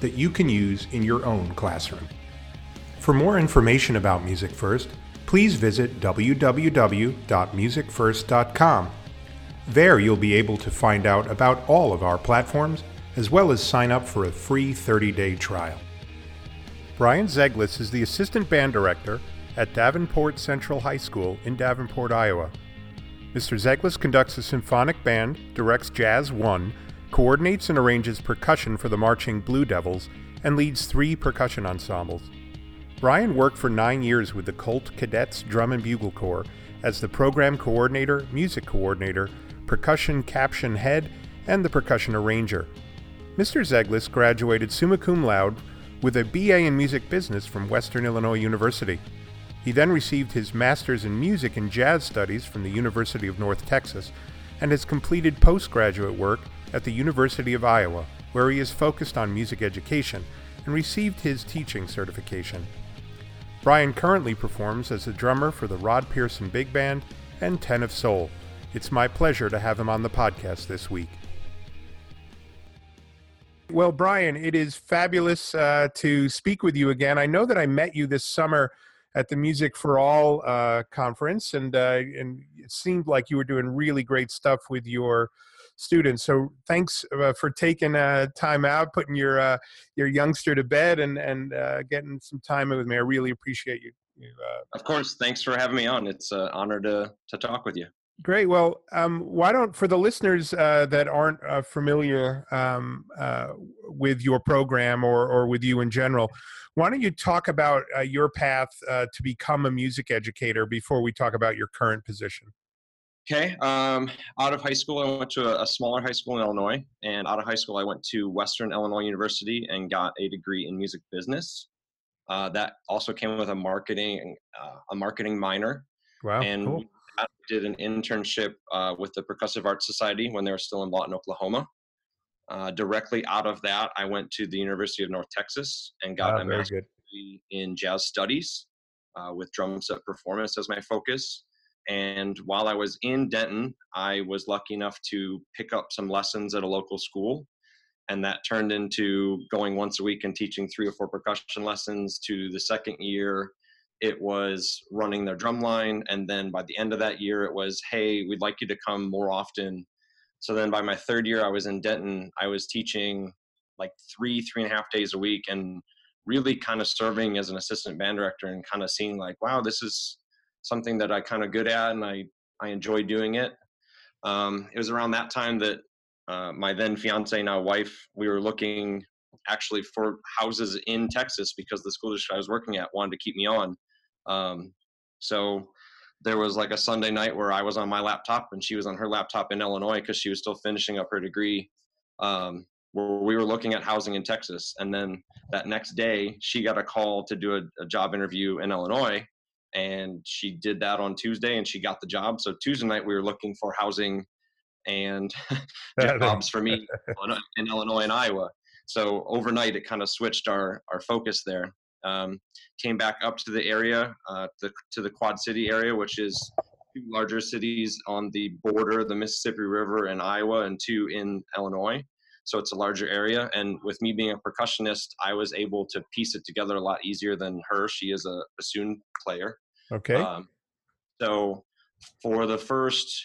that you can use in your own classroom. For more information about Music First, please visit www.musicfirst.com. There you'll be able to find out about all of our platforms as well as sign up for a free 30 day trial. Brian Zeglis is the Assistant Band Director at Davenport Central High School in Davenport, Iowa. Mr. Zeglis conducts a symphonic band, directs Jazz 1, coordinates and arranges percussion for the marching Blue Devils, and leads three percussion ensembles. Brian worked for nine years with the Colt Cadets Drum and Bugle Corps as the program coordinator, music coordinator, percussion caption head, and the percussion arranger. Mr. Zeglis graduated summa cum laude with a BA in music business from Western Illinois University. He then received his master's in music and jazz studies from the University of North Texas and has completed postgraduate work at the University of Iowa, where he is focused on music education and received his teaching certification. Brian currently performs as a drummer for the Rod Pearson Big Band and Ten of Soul. It's my pleasure to have him on the podcast this week. Well, Brian, it is fabulous uh, to speak with you again. I know that I met you this summer at the Music for All uh, conference, and uh, and it seemed like you were doing really great stuff with your students. So thanks uh, for taking uh, time out, putting your uh, your youngster to bed, and and uh, getting some time with me. I really appreciate you. you uh, of course, thanks for having me on. It's an honor to to talk with you. Great. Well, um, why don't for the listeners uh, that aren't familiar um, with your program or or with you in general. Why don't you talk about your path to become a music educator before we talk about your current position? Okay. Um, out of high school, I went to a, a, smaller high school in Illinois, and out of high school, I went to Western Illinois University and got a degree in music business. Uh, that also came with a marketing uh, a marketing minor. Wow. And cool. I did an internship uh, with the Percussive Arts Society when they were still in Lawton, Oklahoma. Uh, directly out of that, I went to the University of North Texas and got wow, a master's degree in jazz studies uh, with drum set performance as my focus and while I was in Denton, I was lucky enough to pick up some lessons at a local school. And that turned into going once a week and teaching three or four percussion lessons. To the second year, it was running their drum line. And then by the end of that year, it was, hey, we'd like you to come more often. So then by my third year, I was in Denton. I was teaching like three, three and a half days a week and really kind of serving as an assistant band director and kind of seeing like, wow, this is something that I kind of good at and I I enjoy doing it. Um, it was around that time that uh, my then fiance now wife we were looking actually for houses in Texas because the school district I was working at wanted to keep me on. Um, so there was like a Sunday night where I was on my laptop and she was on her laptop in Illinois because she was still finishing up her degree. Um, where we were looking at housing in Texas, and then that next day she got a call to do a, a job interview in Illinois, and she did that on Tuesday and she got the job. So Tuesday night we were looking for housing and jobs for me in Illinois and Iowa. So overnight it kind of switched our our focus there. Um, came back up to the area, uh, the, to the Quad City area, which is two larger cities on the border, the Mississippi River in Iowa and two in Illinois. So it's a larger area. And with me being a percussionist, I was able to piece it together a lot easier than her. She is a bassoon player. Okay. Um, so for the first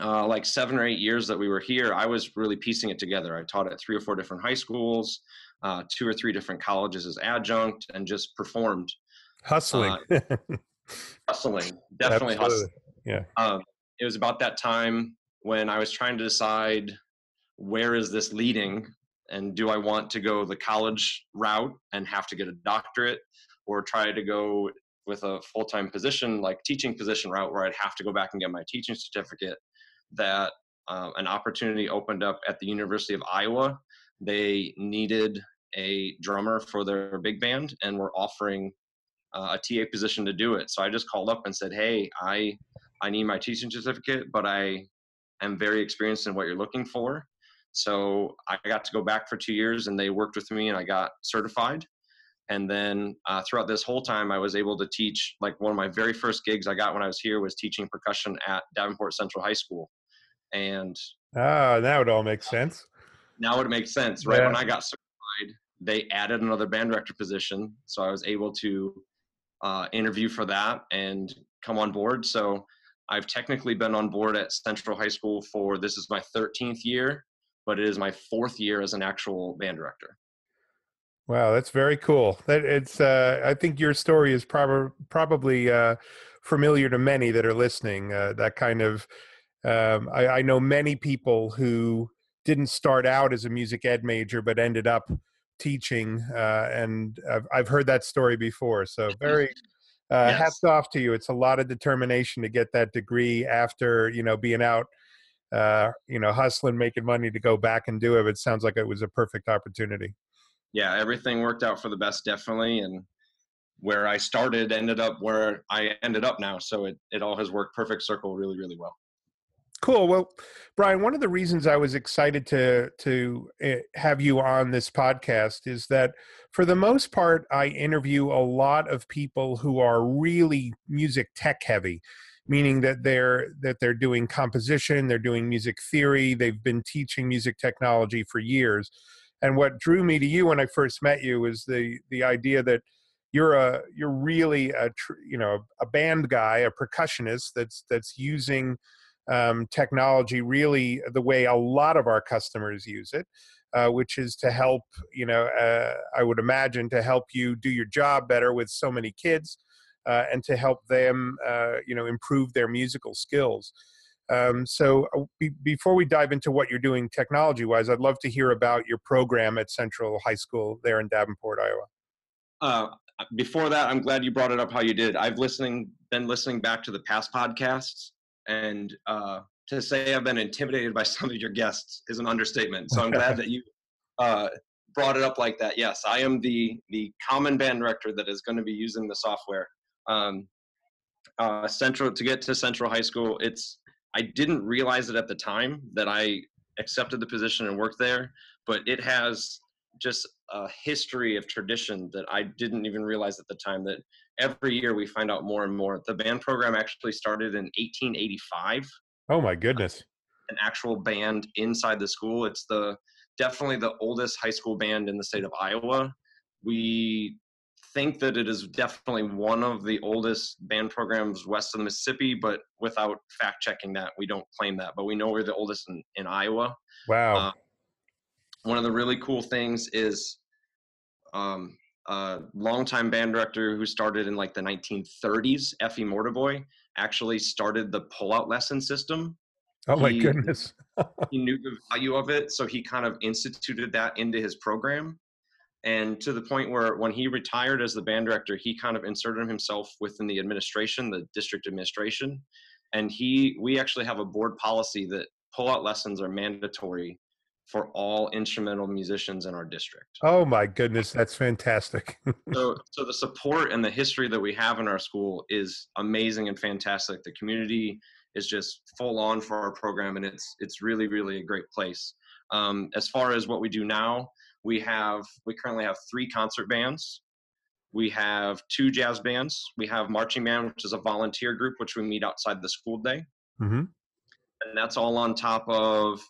uh, like seven or eight years that we were here, I was really piecing it together. I taught at three or four different high schools, uh, two or three different colleges as adjunct, and just performed. Hustling. Uh, hustling. Definitely Absolutely. hustling. Yeah. Um, it was about that time when I was trying to decide where is this leading and do I want to go the college route and have to get a doctorate or try to go with a full-time position like teaching position route where I'd have to go back and get my teaching certificate that uh, an opportunity opened up at the University of Iowa. They needed a drummer for their big band and were offering uh, a TA position to do it. So I just called up and said, "Hey, I I need my teaching certificate, but I am very experienced in what you're looking for." So I got to go back for two years, and they worked with me, and I got certified. And then uh, throughout this whole time, I was able to teach. Like one of my very first gigs I got when I was here was teaching percussion at Davenport Central High School, and ah, now it all make sense. Now it makes sense, right? Yeah. When I got certified, they added another band director position, so I was able to uh, interview for that and come on board. So I've technically been on board at Central High School for this is my 13th year, but it is my fourth year as an actual band director. Wow, that's very cool. That it's. Uh, I think your story is prob- probably uh, familiar to many that are listening. Uh, that kind of. Um, I, I know many people who didn't start out as a music ed major, but ended up teaching, uh, and I've, I've heard that story before. So very uh, yes. hats off to you. It's a lot of determination to get that degree after you know being out, uh, you know, hustling, making money to go back and do it. It sounds like it was a perfect opportunity. Yeah, everything worked out for the best, definitely, and where I started ended up where I ended up now. So it it all has worked perfect circle, really, really well. Cool. Well, Brian, one of the reasons I was excited to to eh, have you on this podcast is that for the most part I interview a lot of people who are really music tech heavy, meaning that they're that they're doing composition, they're doing music theory, they've been teaching music technology for years. And what drew me to you when I first met you was the the idea that you're a you're really a you know a band guy, a percussionist that's that's using um, technology really the way a lot of our customers use it, uh, which is to help, you know, uh, I would imagine to help you do your job better with so many kids uh, and to help them, uh, you know, improve their musical skills. Um, so uh, be, before we dive into what you're doing technology wise, I'd love to hear about your program at Central High School there in Davenport, Iowa. Uh, before that, I'm glad you brought it up how you did. I've listening been listening back to the past podcasts and uh, to say I've been intimidated by some of your guests is an understatement. So I'm glad that you uh, brought it up like that. Yes, I am the the common band director that is going to be using the software. Um, uh, Central to get to Central High School, it's I didn't realize it at the time that I accepted the position and worked there, but it has just a history of tradition that I didn't even realize at the time that every year we find out more and more. The band program actually started in 1885. Oh my uh, goodness. An actual band inside the school. It's the definitely the oldest high school band in the state of Iowa. We think that it is definitely one of the oldest band programs west of the Mississippi, but without fact checking that, we don't claim that. But we know we're the oldest in, in Iowa. Wow. Uh, one of the really cool things is um, a longtime band director who started in like the 1930s, Effie Mortiboy, actually started the pull-out lesson system. Oh my he, goodness. he knew the value of it, so he kind of instituted that into his program. And to the point where when he retired as the band director, he kind of inserted himself within the administration, the district administration. And he we actually have a board policy that pull-out lessons are mandatory for all instrumental musicians in our district. Oh my goodness, that's fantastic. so so the support and the history that we have in our school is amazing and fantastic. The community is just full on for our program and it's it's really really a great place. Um, as far as what we do now, we have we currently have three concert bands. We have two jazz bands. We have marching band, which is a volunteer group, which we meet outside the school day. Mm-hmm. And that's all on top of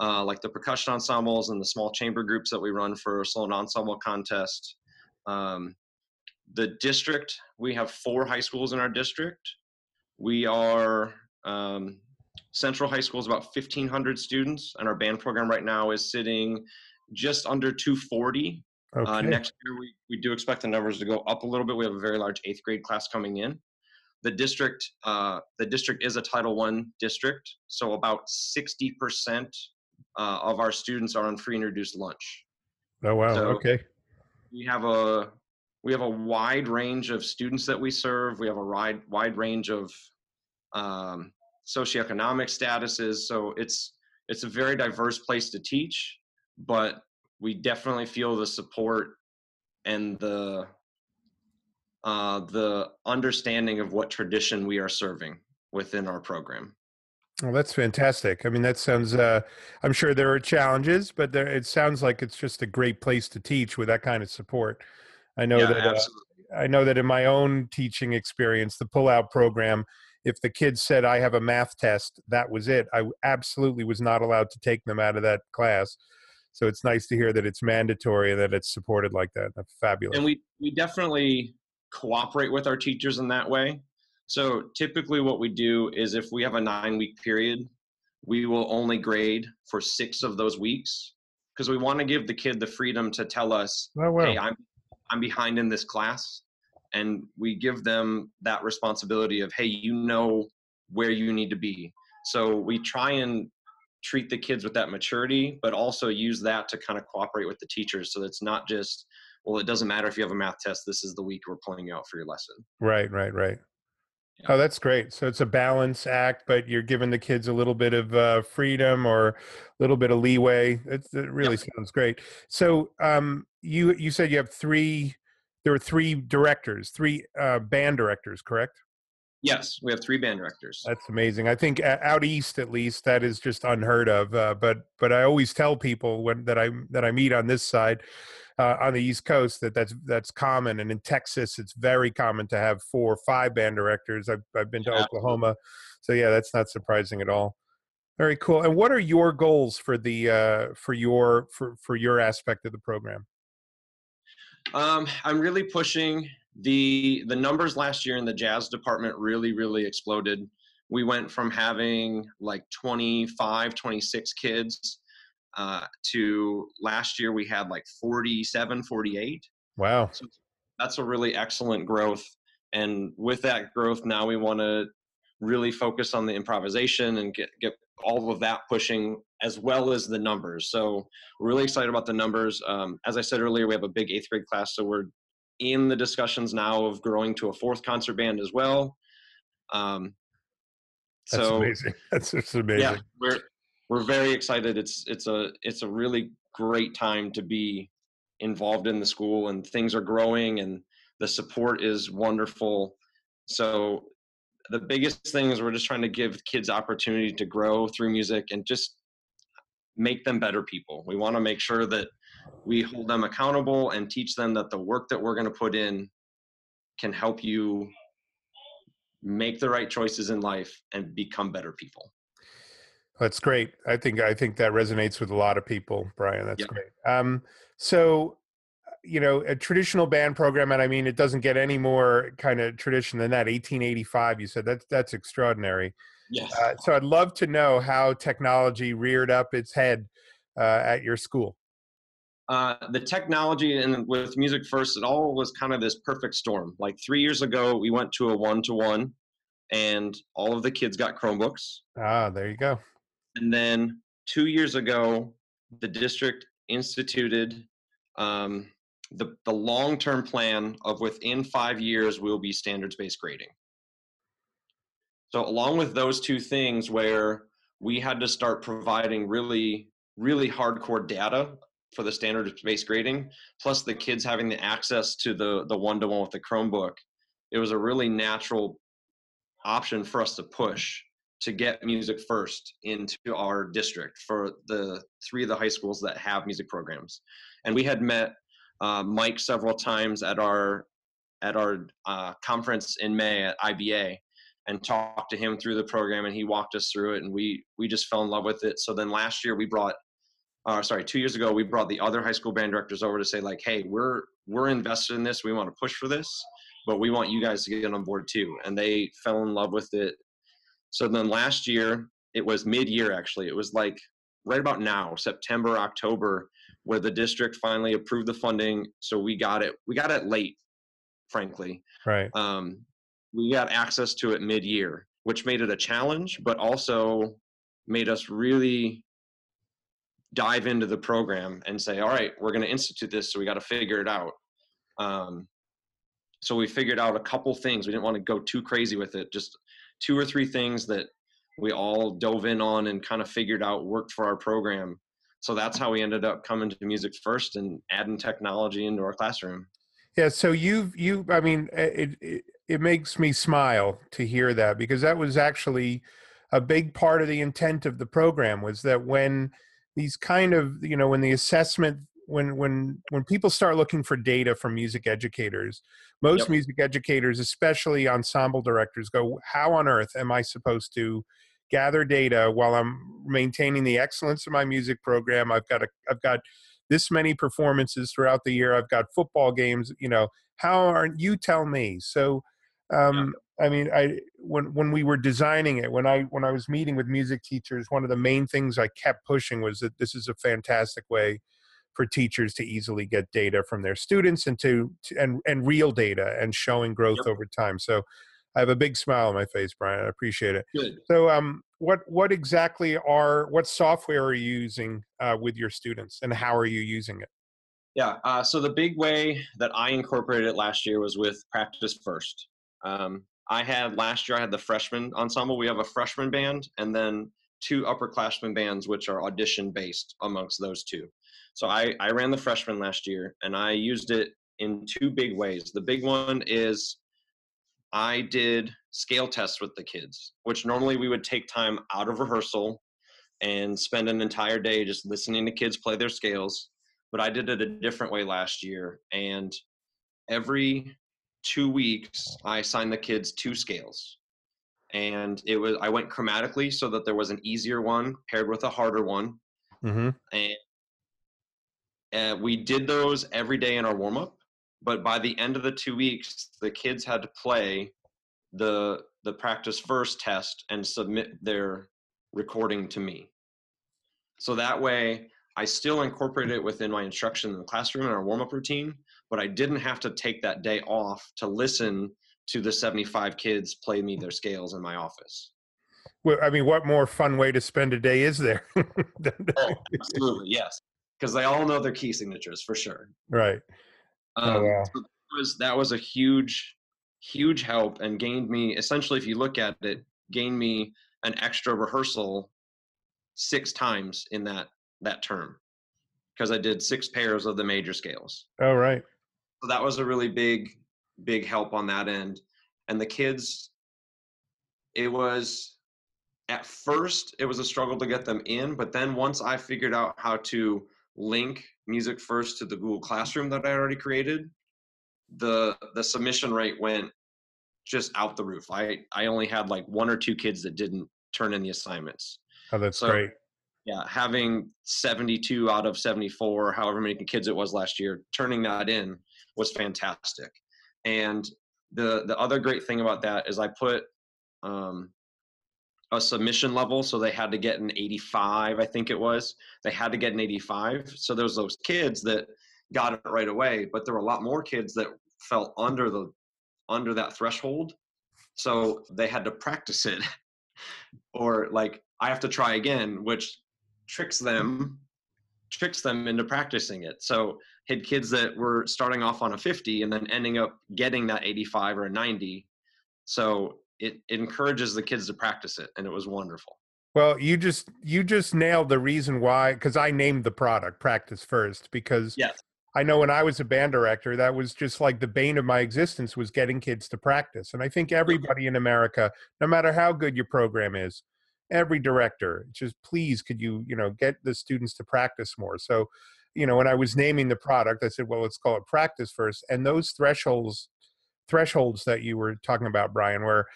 uh, like the percussion ensembles and the small chamber groups that we run for Solo and Ensemble Contest. Um, the district, we have four high schools in our district. We are um, Central High School is about 1,500 students, and our band program right now is sitting just under 240. Uh, okay. Uh, next year, we, we do expect the numbers to go up a little bit. We have a very large eighth grade class coming in. The district, uh, the district is a Title One district, so about 60 percent uh, of our students are on free and reduced lunch. Oh wow! So okay. We have a we have a wide range of students that we serve. We have a wide wide range of um, socioeconomic statuses. So it's it's a very diverse place to teach. But we definitely feel the support and the uh, the understanding of what tradition we are serving within our program. Well, that's fantastic. I mean, that sounds. Uh, I'm sure there are challenges, but there, it sounds like it's just a great place to teach with that kind of support. I know Yeah, that. Uh. I know that in my own teaching experience, the pull-out program, if the kids said I have a math test, that was it. I absolutely was not allowed to take them out of that class. So it's nice to hear that it's mandatory and that it's supported like that. That's fabulous. and we we definitely cooperate with our teachers in that way so typically what we do is if we have a nine week period we will only grade for six of those weeks because we want to give the kid the freedom to tell us oh, hey i'm i'm behind in this class and we give them that responsibility of hey you know where you need to be so we try and treat the kids with that maturity but also use that to kind of cooperate with the teachers so it's not just well it doesn't matter if you have a math test this is the week we're pulling you out for your lesson Right, right, right. Yeah. Oh, that's great. So it's a balance act, but you're giving the kids a little bit of uh, freedom or a little bit of leeway. It's, it really sounds great. So um, you you said you have three. There were three directors, three uh, band directors, correct? Yes we have three band directors That's amazing. I think uh, out east, at least, that is just unheard of. Uh, but but I always tell people when that I that I meet on this side, uh, on the East Coast, that that's that's common. And in Texas, it's very common to have four or five band directors. I've I've been to Yeah, Oklahoma, so yeah, that's not surprising at all. Very cool. And what are your goals for the uh, for your for for your aspect of the program? Um, I'm really pushing the the numbers last year in the jazz department really really exploded. We went from having like 25, 26 kids uh, to last year we had like 47, 48. Wow. So that's a really excellent growth. And with that growth, now we want to really focus on the improvisation and get get all of that pushing as well as the numbers. So we're really excited about the numbers. Um, as I said earlier, we have a big eighth grade class, so we're in the discussions now of growing to a fourth concert band as well. Um, That's so amazing. That's just amazing. yeah, we're we're very excited. It's it's a it's a really great time to be involved in the school, and things are growing, and the support is wonderful. So the biggest thing is we're just trying to give kids opportunity to grow through music and just make them better people. We want to make sure that we hold them accountable and teach them that the work that we're going to put in can help you make the right choices in life and become better people. That's great. I think I think that resonates with a lot of people, Brian. That's Yeah. great. Um, so, you know, a traditional band program, and I mean, it doesn't get any more kind of tradition than that. 1885, you said that's that's extraordinary. Yes. Uh, so, I'd love to know how technology reared up its head uh, at your school. Uh, the technology and with music first it all was kind of this perfect storm. Like three years ago we went to a one-to-one and all of the kids got chromebooks. Ah, there you go. and then two years ago the district instituted um, the, the long-term plan of within five years we'll be standards-based grading. So along with those two things where we had to start providing really really hardcore data for the standards-based grading plus the kids having the access to the the one-to-one with the chromebook it was a really natural option for us to push to get music first into our district for the three of the high schools that have music programs. And we had met uh, mike several times at our at our uh, conference in may at iba and talked to him through the program and he walked us through it and we we just fell in love with it. So then last year we brought uh, sorry two years ago we brought the other high school band directors over to say like hey we're we're invested in this. We want to push for this but we want you guys to get on board too. And they fell in love with it. So then last year it was mid-year actually. It was like right about now september october where the district finally approved the funding so we got it we got it late frankly. Right. um, we got access to it mid-year which made it a challenge but also made us really dive into the program and say all right we're going to institute this so we got to figure it out. Um, so we figured out a couple things. We didn't want to go too crazy with it just two or three things that we all dove in on and kind of figured out worked for our program. So that's how we ended up coming to music first and adding technology into our classroom. Yeah, so you've you I mean it, it it makes me smile to hear that because that was actually a big part of the intent of the program was that when these kind of you know when the assessment when when when people start looking for data from music educators most yep. music educators especially ensemble directors go how on earth am i supposed to gather data while i'm maintaining the excellence of my music program? I've got a i've got this many performances throughout the year. I've got football games you know how aren't you tell me? So um, I mean, I when when we were designing it, when I when I was meeting with music teachers, one of the main things I kept pushing was that this is a fantastic way for teachers to easily get data from their students and to, to and and real data and showing growth yep. over time. So I have a big smile on my face, Brian. I appreciate it. Good. So, um, what what exactly are what software are you using uh, with your students, and how are you using it? Yeah. Uh, so the big way that I incorporated it last year was with Practice First. Um, I had last year. I had the freshman ensemble. We have a freshman band, and then two upperclassmen bands, which are audition based amongst those two. So I, I ran the freshman last year and I used it in two big ways. The big one is I did scale tests with the kids, which normally we would take time out of rehearsal and spend an entire day just listening to kids play their scales. But I did it a different way last year. And every two weeks, I assigned the kids two scales. And it was I went chromatically so that there was an easier one paired with a harder one. Mm-hmm. And uh, we did those every day in our warm up, but by the end of the two weeks, the kids had to play the the practice first test and submit their recording to me. So that way, I still incorporated it within my instruction in the classroom and our warm up routine, but I didn't have to take that day off to listen to the 75 kids play me their scales in my office. Well, I mean, what more fun way to spend a day is there? oh, absolutely, yes because they all know their key signatures for sure. Right. Oh, um, oh, wow. so that was that was a huge, huge help and gained me essentially. If you look at it, gained me an extra rehearsal six times in that that term because I did six pairs of the major scales. Oh, right. So that was a really big, big help on that end. And the kids, it was at first it was a struggle to get them in, but then once I figured out how to link music first to the Google Classroom that I already created, the the submission rate went just out the roof. I I only had like one or two kids that didn't turn in the assignments. Oh, that's so, great. Yeah, having 72 out of 74, however many kids it was last year, turning that in was fantastic. And the the other great thing about that is I put um, a submission level, so they had to get an 85, I think it was. They had to get an 85. So there's those kids that got it right away, but there were a lot more kids that fell under the under that threshold. So they had to practice it. or like I have to try again, which tricks them tricks them into practicing it. So had kids that were starting off on a 50 and then ending up getting that 85 or a 90. So it, it encourages the kids to practice it and it was wonderful well you just you just nailed the reason why because i named the product practice first because yes. i know when i was a band director that was just like the bane of my existence was getting kids to practice and i think everybody in america no matter how good your program is every director just please could you you know get the students to practice more? So you know when i was naming the product i said well let's call it practice first. And those thresholds thresholds that you were talking about, Brian, where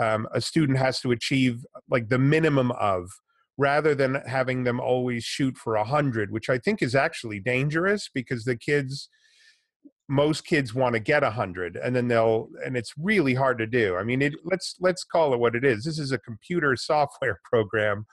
um, a student has to achieve like the minimum of rather than having them always shoot for a hundred, which I think is actually dangerous because the kids, most kids want to get a hundred and then they'll, and it's really hard to do. I mean, it, let's, let's call it what it is. This is a computer software program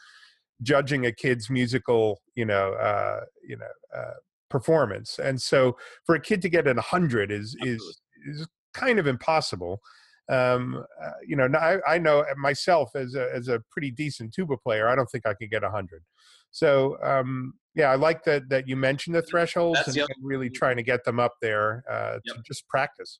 judging a kid's musical, you know, uh, you know, uh, performance. And so for a kid to get an 100 is, is, is kind of impossible. Um, uh, you know, I, I, know myself as a, as a pretty decent tuba player, I don't think I could get a hundred. So um, yeah, I like that that you mentioned the thresholds and, and, really trying to get them up there uh, yep. to just practice.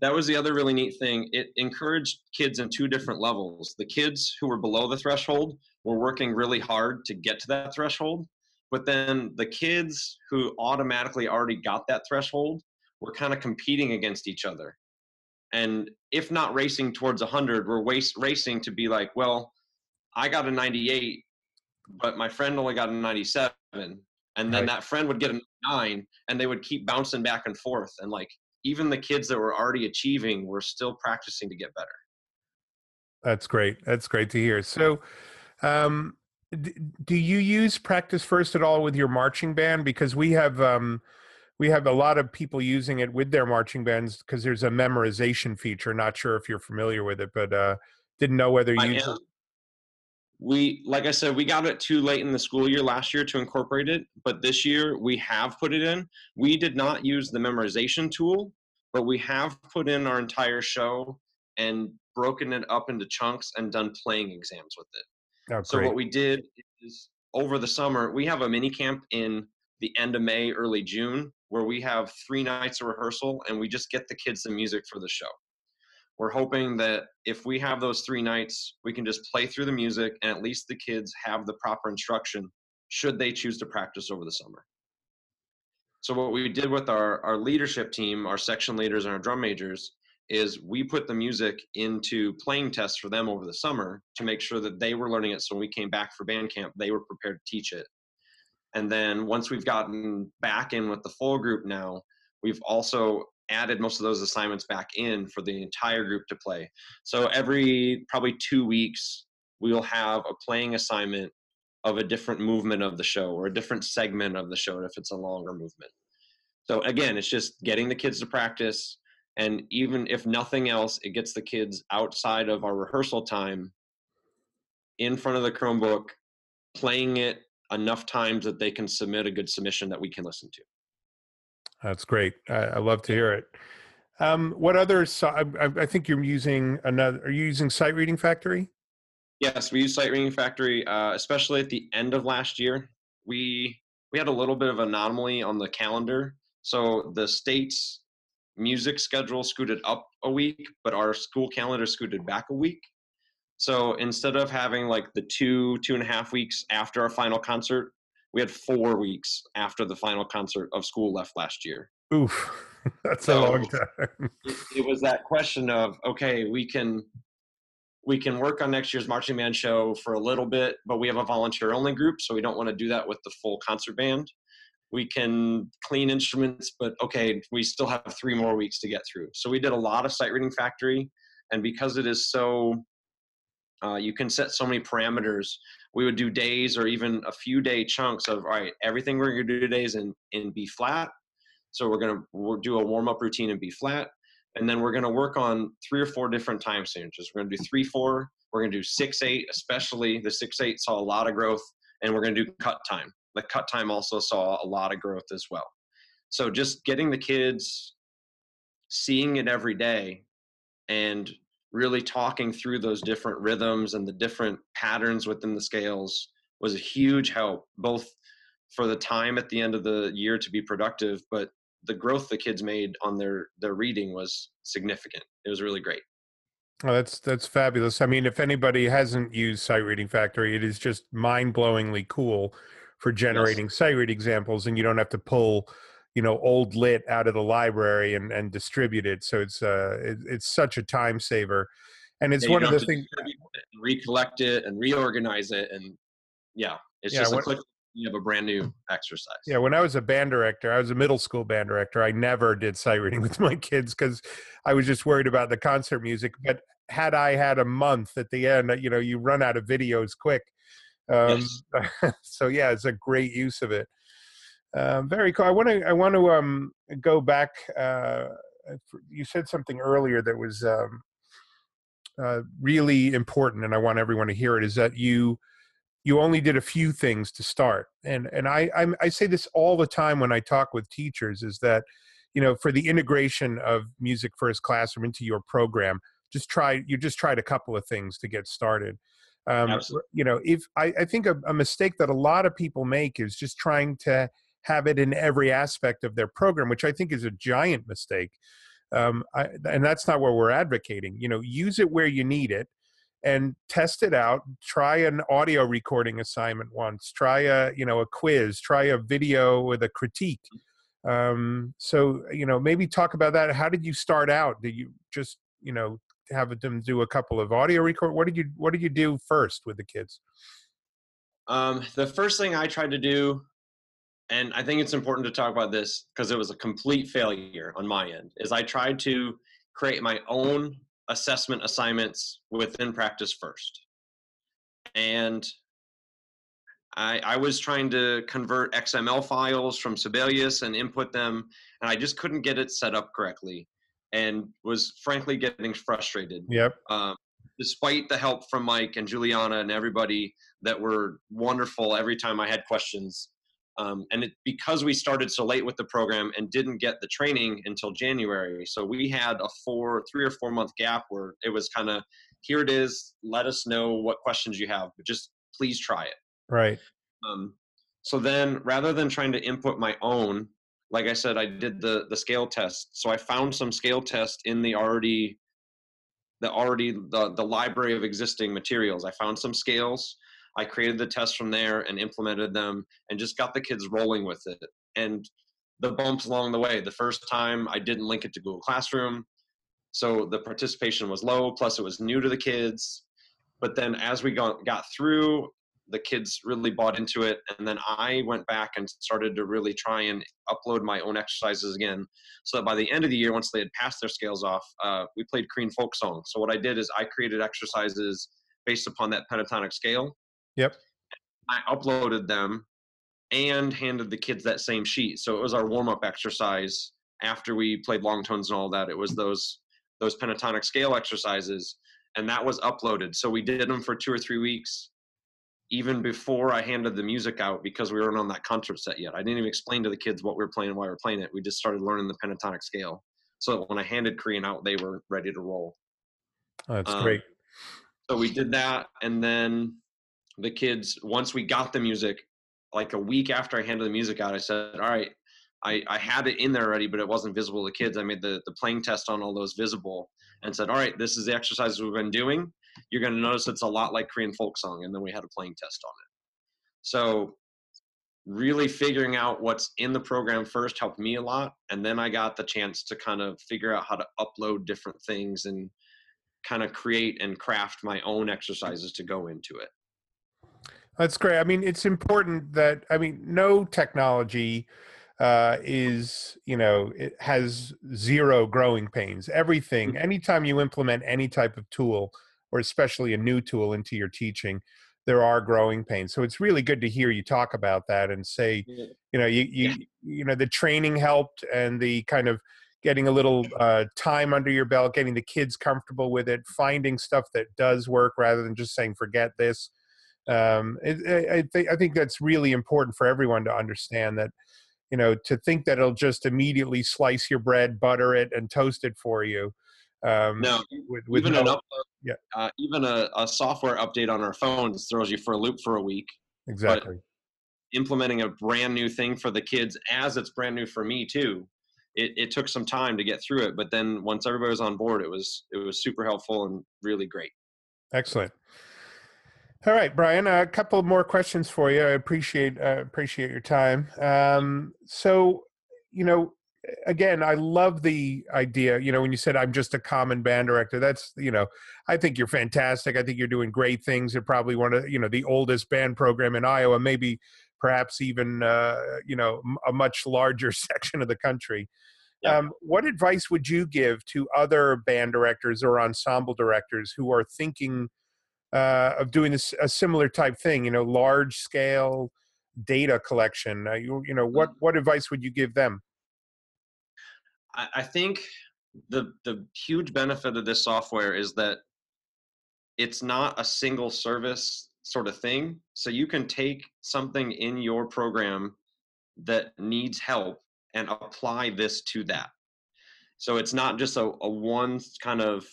That was the other really neat thing. It encouraged kids in two different levels. The kids who were below the threshold were working really hard to get to that threshold. But then the kids who automatically already got that threshold were kind of competing against each other. And if not racing towards 100, we're waste, racing to be like, well, I got a 98, but my friend only got a 97. And then right. that friend would get a nine, and they would keep bouncing back and forth. And like, even the kids that were already achieving were still practicing to get better. That's great. That's great to hear. So, um, d- do you use practice first at all with your marching band? Because we have um, we have a lot of people using it with their marching bands because there's a memorization feature. Not sure if you're familiar with it, but uh, didn't know whether you. We like i said we got it too late in the school year last year to incorporate it but this year we have put it in we did not use the memorization tool but we have put in our entire show and broken it up into chunks and done playing exams with it. Oh, so what we did is over the summer we have a mini camp in the end of May, early June, where we have three nights of rehearsal and we just get the kids the music for the show. We're hoping that if we have those three nights, we can just play through the music and at least the kids have the proper instruction should they choose to practice over the summer. So what we did with our, our leadership team, our section leaders and our drum majors, is we put the music into playing tests for them over the summer to make sure that they were learning it so when we came back for band camp they were prepared to teach it and then once we've gotten back in with the full group now we've also added most of those assignments back in for the entire group to play. So every probably two weeks we'll have a playing assignment of a different movement of the show or a different segment of the show if it's a longer movement. So again it's just getting the kids to practice and even if nothing else it gets the kids outside of our rehearsal time in front of the chromebook playing it enough times that they can submit a good submission that we can listen to that's great. I, I love to hear it. Um, what other I, I, think you're using another are you using sight reading factory? Yes we use sight reading factory uh, especially at the end of last year. We we had a little bit of anomaly on the calendar so the states music schedule scooted up a week, but our school calendar scooted back a week. So instead of having like the two, two and a half weeks after our final concert, we had four weeks after the final concert of school left last year. Oof, that's so a long time. it, it was that question of okay, we can we can work on next year's marching band show for a little bit, but we have a volunteer only group, so we don't want to do that with the full concert band we can clean instruments, but okay, we still have three more weeks to get through. So we did a lot of sight reading factory, and because it is so, uh, you can set so many parameters. We would do days or even a few day chunks of all right, everything we're gonna do today is in in B flat. So we're gonna we'll do a warm up routine in B flat, and then we're gonna work on three or four different time signatures. We're gonna do three four. We're gonna do six eight, especially the six eight saw a lot of growth, and we're gonna do cut time the cut time also saw a lot of growth as well. So just getting the kids seeing it every day and really talking through those different rhythms and the different patterns within the scales was a huge help both for the time at the end of the year to be productive but the growth the kids made on their their reading was significant it was really great Oh, that's that's fabulous. I mean, if anybody hasn't used Sight Reading Factory, it is just mind-blowingly cool for generating yes. sight read examples and you don't have to pull you know old lit out of the library and, and distribute it so it's uh it, it's such a time saver and it's yeah, one of the things recollect it and reorganize it and yeah it's yeah, just a quick you have a brand new exercise yeah when i was a band director i was a middle school band director i never did sight reading with my kids because i was just worried about the concert music but had i had a month at the end you know you run out of videos quick um, yes. so yeah, it's a great use of it. Uh, very cool. I want to I want to um, go back. Uh, you said something earlier that was um, uh, really important, and I want everyone to hear it. Is that you you only did a few things to start, and and I I'm, I say this all the time when I talk with teachers. Is that you know for the integration of music first classroom into your program, just try you just tried a couple of things to get started um, you know, if I, I think a, a, mistake that a lot of people make is just trying to have it in every aspect of their program, which I think is a giant mistake. Um, I, and that's not what we're advocating. You know, use it where you need it. and test it out try an audio recording assignment once try a you know a quiz try a video with a critique um, so you know maybe talk about that how did you start out did you just you know have them do a couple of audio record what did you what did you do first with the kids um, the first thing i tried to do and i think it's important to talk about this because it was a complete failure on my end is i tried to create my own assessment assignments within practice first. And I, I, was trying to convert XML files from Sibelius and input them, and I just couldn't get it set up correctly and was frankly getting frustrated. Yep. Um, despite the help from Mike and Juliana and everybody that were wonderful every time I had questions, um, and it, because we started so late with the program and didn't get the training until January, so we had a four, three or four month gap where it was kind of, here it is. Let us know what questions you have, but just please try it. Right. Um, so then, rather than trying to input my own, like I said, I did the the scale test. So I found some scale test in the already, the already the the library of existing materials. I found some scales I created the tests from there and implemented them and just got the kids rolling with it. And the bumps along the way, the first time I didn't link it to Google Classroom. So the participation was low, plus it was new to the kids. But then as we got, got through, the kids really bought into it. And then I went back and started to really try and upload my own exercises again. So that by the end of the year, once they had passed their scales off, uh, we played Korean folk song. So what I did is I created exercises based upon that pentatonic scale. Yep. I uploaded them and handed the kids that same sheet. So it was our warm up exercise after we played long tones and all that. It was those those pentatonic scale exercises, and that was uploaded. So we did them for two or three weeks, even before I handed the music out because we weren't on that concert set yet. I didn't even explain to the kids what we were playing, why we were playing it. We just started learning the pentatonic scale. So when I handed Korean out, they were ready to roll. Oh, that's um, great. So we did that, and then the kids once we got the music like a week after i handed the music out i said all right i, I had it in there already but it wasn't visible to kids. I made the, the playing test on all those visible and said all right this is the exercises we've been doing. You're going to notice it's a lot like korean folk song and then we had a playing test on it. So really figuring out what's in the program first helped me a lot. And then i got the chance to kind of figure out how to upload different things and kind of create and craft my own exercises to go into it that's great. I mean, it's important that I mean, no technology uh, is you know it has zero growing pains. Everything, mm-hmm. anytime you implement any type of tool, or especially a new tool into your teaching, there are growing pains. So it's really good to hear you talk about that and say, you know, you you you know the training helped and the kind of getting a little uh, time under your belt, getting the kids comfortable with it, finding stuff that does work rather than just saying forget this um, it, I, think I think that's really important for everyone to understand that you know to think that it'll just immediately slice your bread, butter it, and toast it for you. Um, no, with, with even no, an upload, yeah, uh, even a, a, software update on our phones throws you for a loop for a week. Exactly. But implementing a brand new thing for the kids, as it's brand new for me too. It, it took some time to get through it, but then once everybody was on board, it was it was super helpful and really great. Excellent. All right, Brian. A couple more questions for you. I appreciate uh, appreciate your time. Um, so, you know, again, I love the idea. You know, when you said I'm just a common band director, that's you know, I think you're fantastic. I think you're doing great things. You're probably one of you know the oldest band program in Iowa, maybe perhaps even uh, you know a much larger section of the country. Yeah. Um, what advice would you give to other band directors or ensemble directors who are thinking? Uh, of doing this a similar type thing. You know, large scale data collection. Uh, you, you know, what mm. what advice would you give them? I, I think the the huge benefit of this software is that it's not a single service sort of thing. So you can take something in your program that needs help and apply this to that. So it's not just a, a one kind of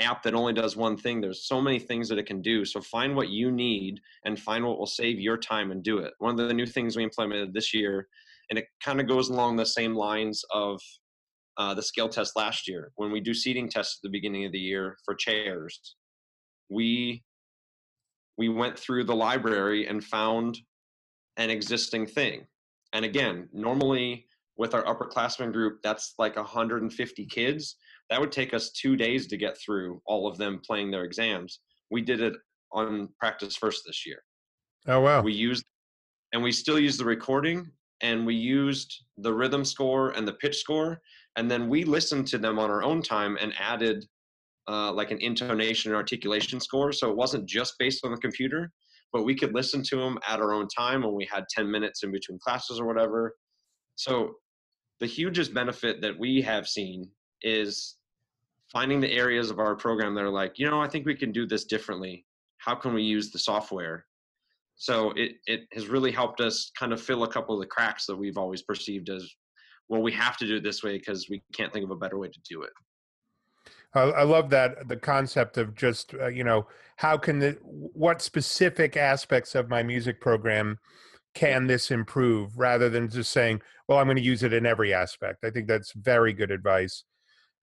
app that only does one thing there's so many things that it can do so find what you need and find what will save your time and do it one of the new things we implemented this year and it kind of goes along the same lines of uh, the scale test last year when we do seating tests at the beginning of the year for chairs we we went through the library and found an existing thing. And again, normally with our upperclassmen group, that's like 150 kids. That would take us two days to get through all of them playing their exams. We did it on practice first this year. Oh wow! We used, and we still use the recording, and we used the rhythm score and the pitch score, and then we listened to them on our own time and added uh, like an intonation and articulation score. So it wasn't just based on the computer, but we could listen to them at our own time when we had 10 minutes in between classes or whatever. So the hugest benefit that we have seen is finding the areas of our program that are like, you know, I think we can do this differently. How can we use the software? So it, it has really helped us kind of fill a couple of the cracks that we've always perceived as, well, we have to do it this way because we can't think of a better way to do it. I love that the concept of just uh, you know how can the what specific aspects of my music program can this improve rather than just saying well i'm going to use it in every aspect i think that's very good advice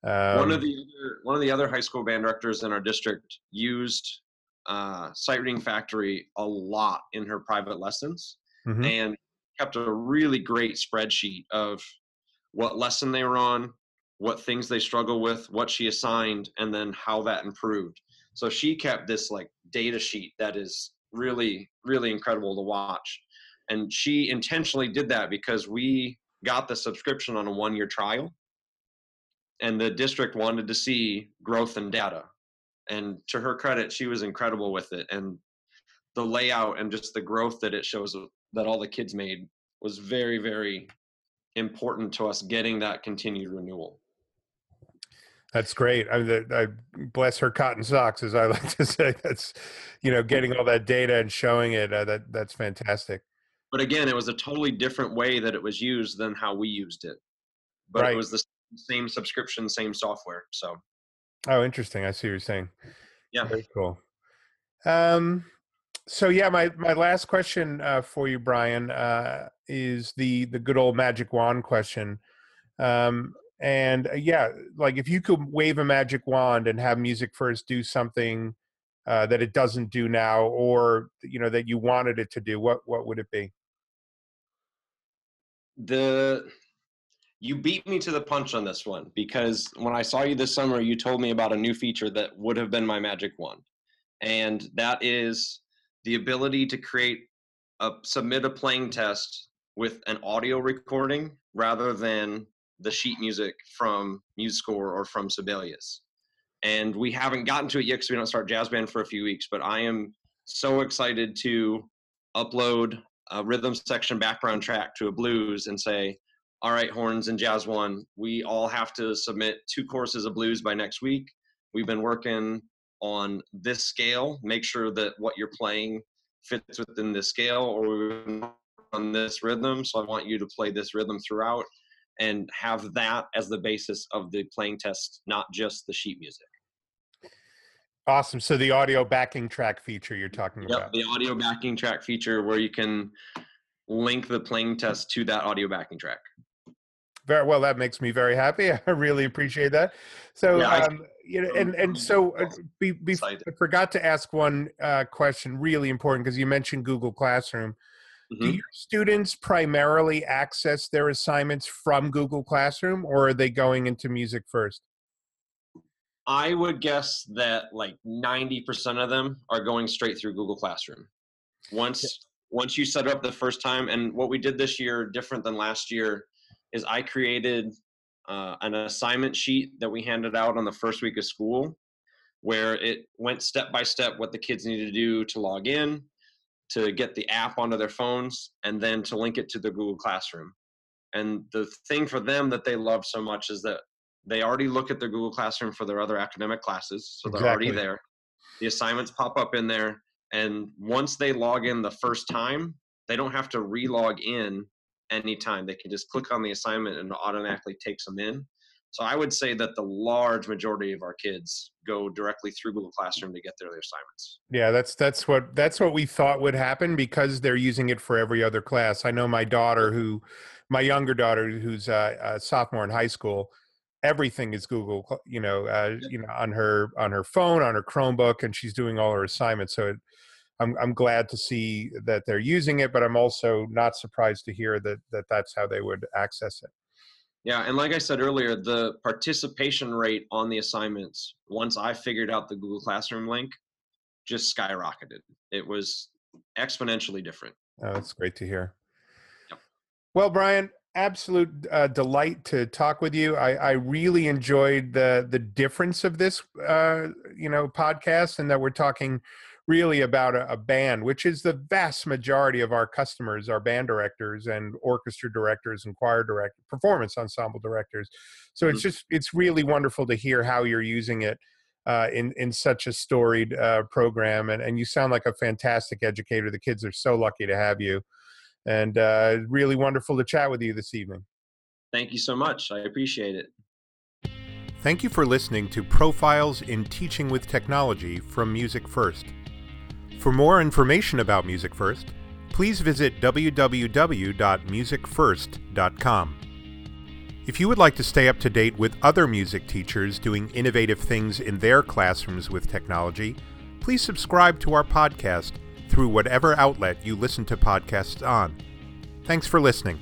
um, one of um the other, one of the other high school band directors in our district used uh, sight reading factory a lot in her private lessons mm-hmm. and kept a really great spreadsheet of what lesson they were on what things they struggle with what she assigned and then how that improved. So she kept this like data sheet that is really really incredible to watch. And she intentionally did that because we got the subscription on a one year trial and the district wanted to see growth and data and to her credit she was incredible with it and the layout and just the growth that it shows that all the kids made was very very important to us getting that continued renewal that's great. I, I, bless her cotton socks, as I like to say. That's, you know, getting all that data and showing it. Uh, that that's fantastic but again it was a totally different way that it was used than how we used it but right. it was the same subscription same software so. Oh interesting i see what you're saying. Yeah. Very cool. Um so yeah my my last question uh, for you brian uh, is the the good old magic wand question. Um and uh, yeah like if you could wave a magic wand and have music first do something uh, that it doesn't do now or you know that you wanted it to do what what would it be? The you beat me to the punch on this one because when I saw you this summer, you told me about a new feature that would have been my magic one. and that is the ability to create a submit a playing test with an audio recording rather than the sheet music from MuseScore or from Sibelius. And we haven't gotten to it yet because we don't start jazz band for a few weeks, but I am so excited to upload a rhythm section background track to a blues and say, all right, horns and jazz one, we all have to submit two courses of blues by next week. We've been working on this scale, make sure that what you're playing fits within this scale, or on this rhythm. So I want you to play this rhythm throughout and have that as the basis of the playing test, not just the sheet music. Awesome. So the audio backing track feature you're talking yep, about. the audio backing track feature where you can link the playing test to that audio backing track. Very well. That makes me very happy. I really appreciate that. So, yeah, um, you know, and and so uh, be, be, I forgot to ask one uh, question, really important, because you mentioned Google Classroom. Mm-hmm. Do your students primarily access their assignments from Google Classroom, or are they going into music first? I would guess that like 90% of them are going straight through Google Classroom. Once once you set it up the first time, and what we did this year, different than last year, is I created uh, an assignment sheet that we handed out on the first week of school, where it went step by step what the kids needed to do to log in, to get the app onto their phones, and then to link it to the Google Classroom. And the thing for them that they love so much is that they already look at their Google Classroom for their other academic classes, so they're exactly. already there. The assignments pop up in there, and once they log in the first time, they don't have to relog in anytime. They can just click on the assignment and automatically takes them in. So I would say that the large majority of our kids go directly through Google Classroom to get their, their assignments. Yeah, that's that's what that's what we thought would happen because they're using it for every other class. I know my daughter who my younger daughter who's a, a sophomore in high school everything is Google, you know, uh, you know, on her on her phone, on her Chromebook, and she's doing all her assignments. So it, I'm I'm glad to see that they're using it, but I'm also not surprised to hear that that that's how they would access it. Yeah, and like I said earlier, the participation rate on the assignments once I figured out the Google Classroom link just skyrocketed. It was exponentially different. Oh, that's great to hear. Yep. Well, Brian, absolute uh, delight to talk with you. I, I, really enjoyed the the difference of this, uh, you know, podcast, and that we're talking really about a, a, band, which is the vast majority of our customers, our band directors and orchestra directors and choir directors, performance ensemble directors. So mm-hmm. it's just it's really wonderful to hear how you're using it. Uh, in in such a storied uh, program, and and you sound like a fantastic educator. The kids are so lucky to have you and uh, really wonderful to chat with you this evening. Thank you so much. I appreciate it. Thank you for listening to Profiles in Teaching with Technology from Music First. For more information about Music First, please visit www.musicfirst.com. If you would like to stay up to date with other music teachers doing innovative things in their classrooms with technology, please subscribe to our podcast through whatever outlet you listen to podcasts on. Thanks for listening.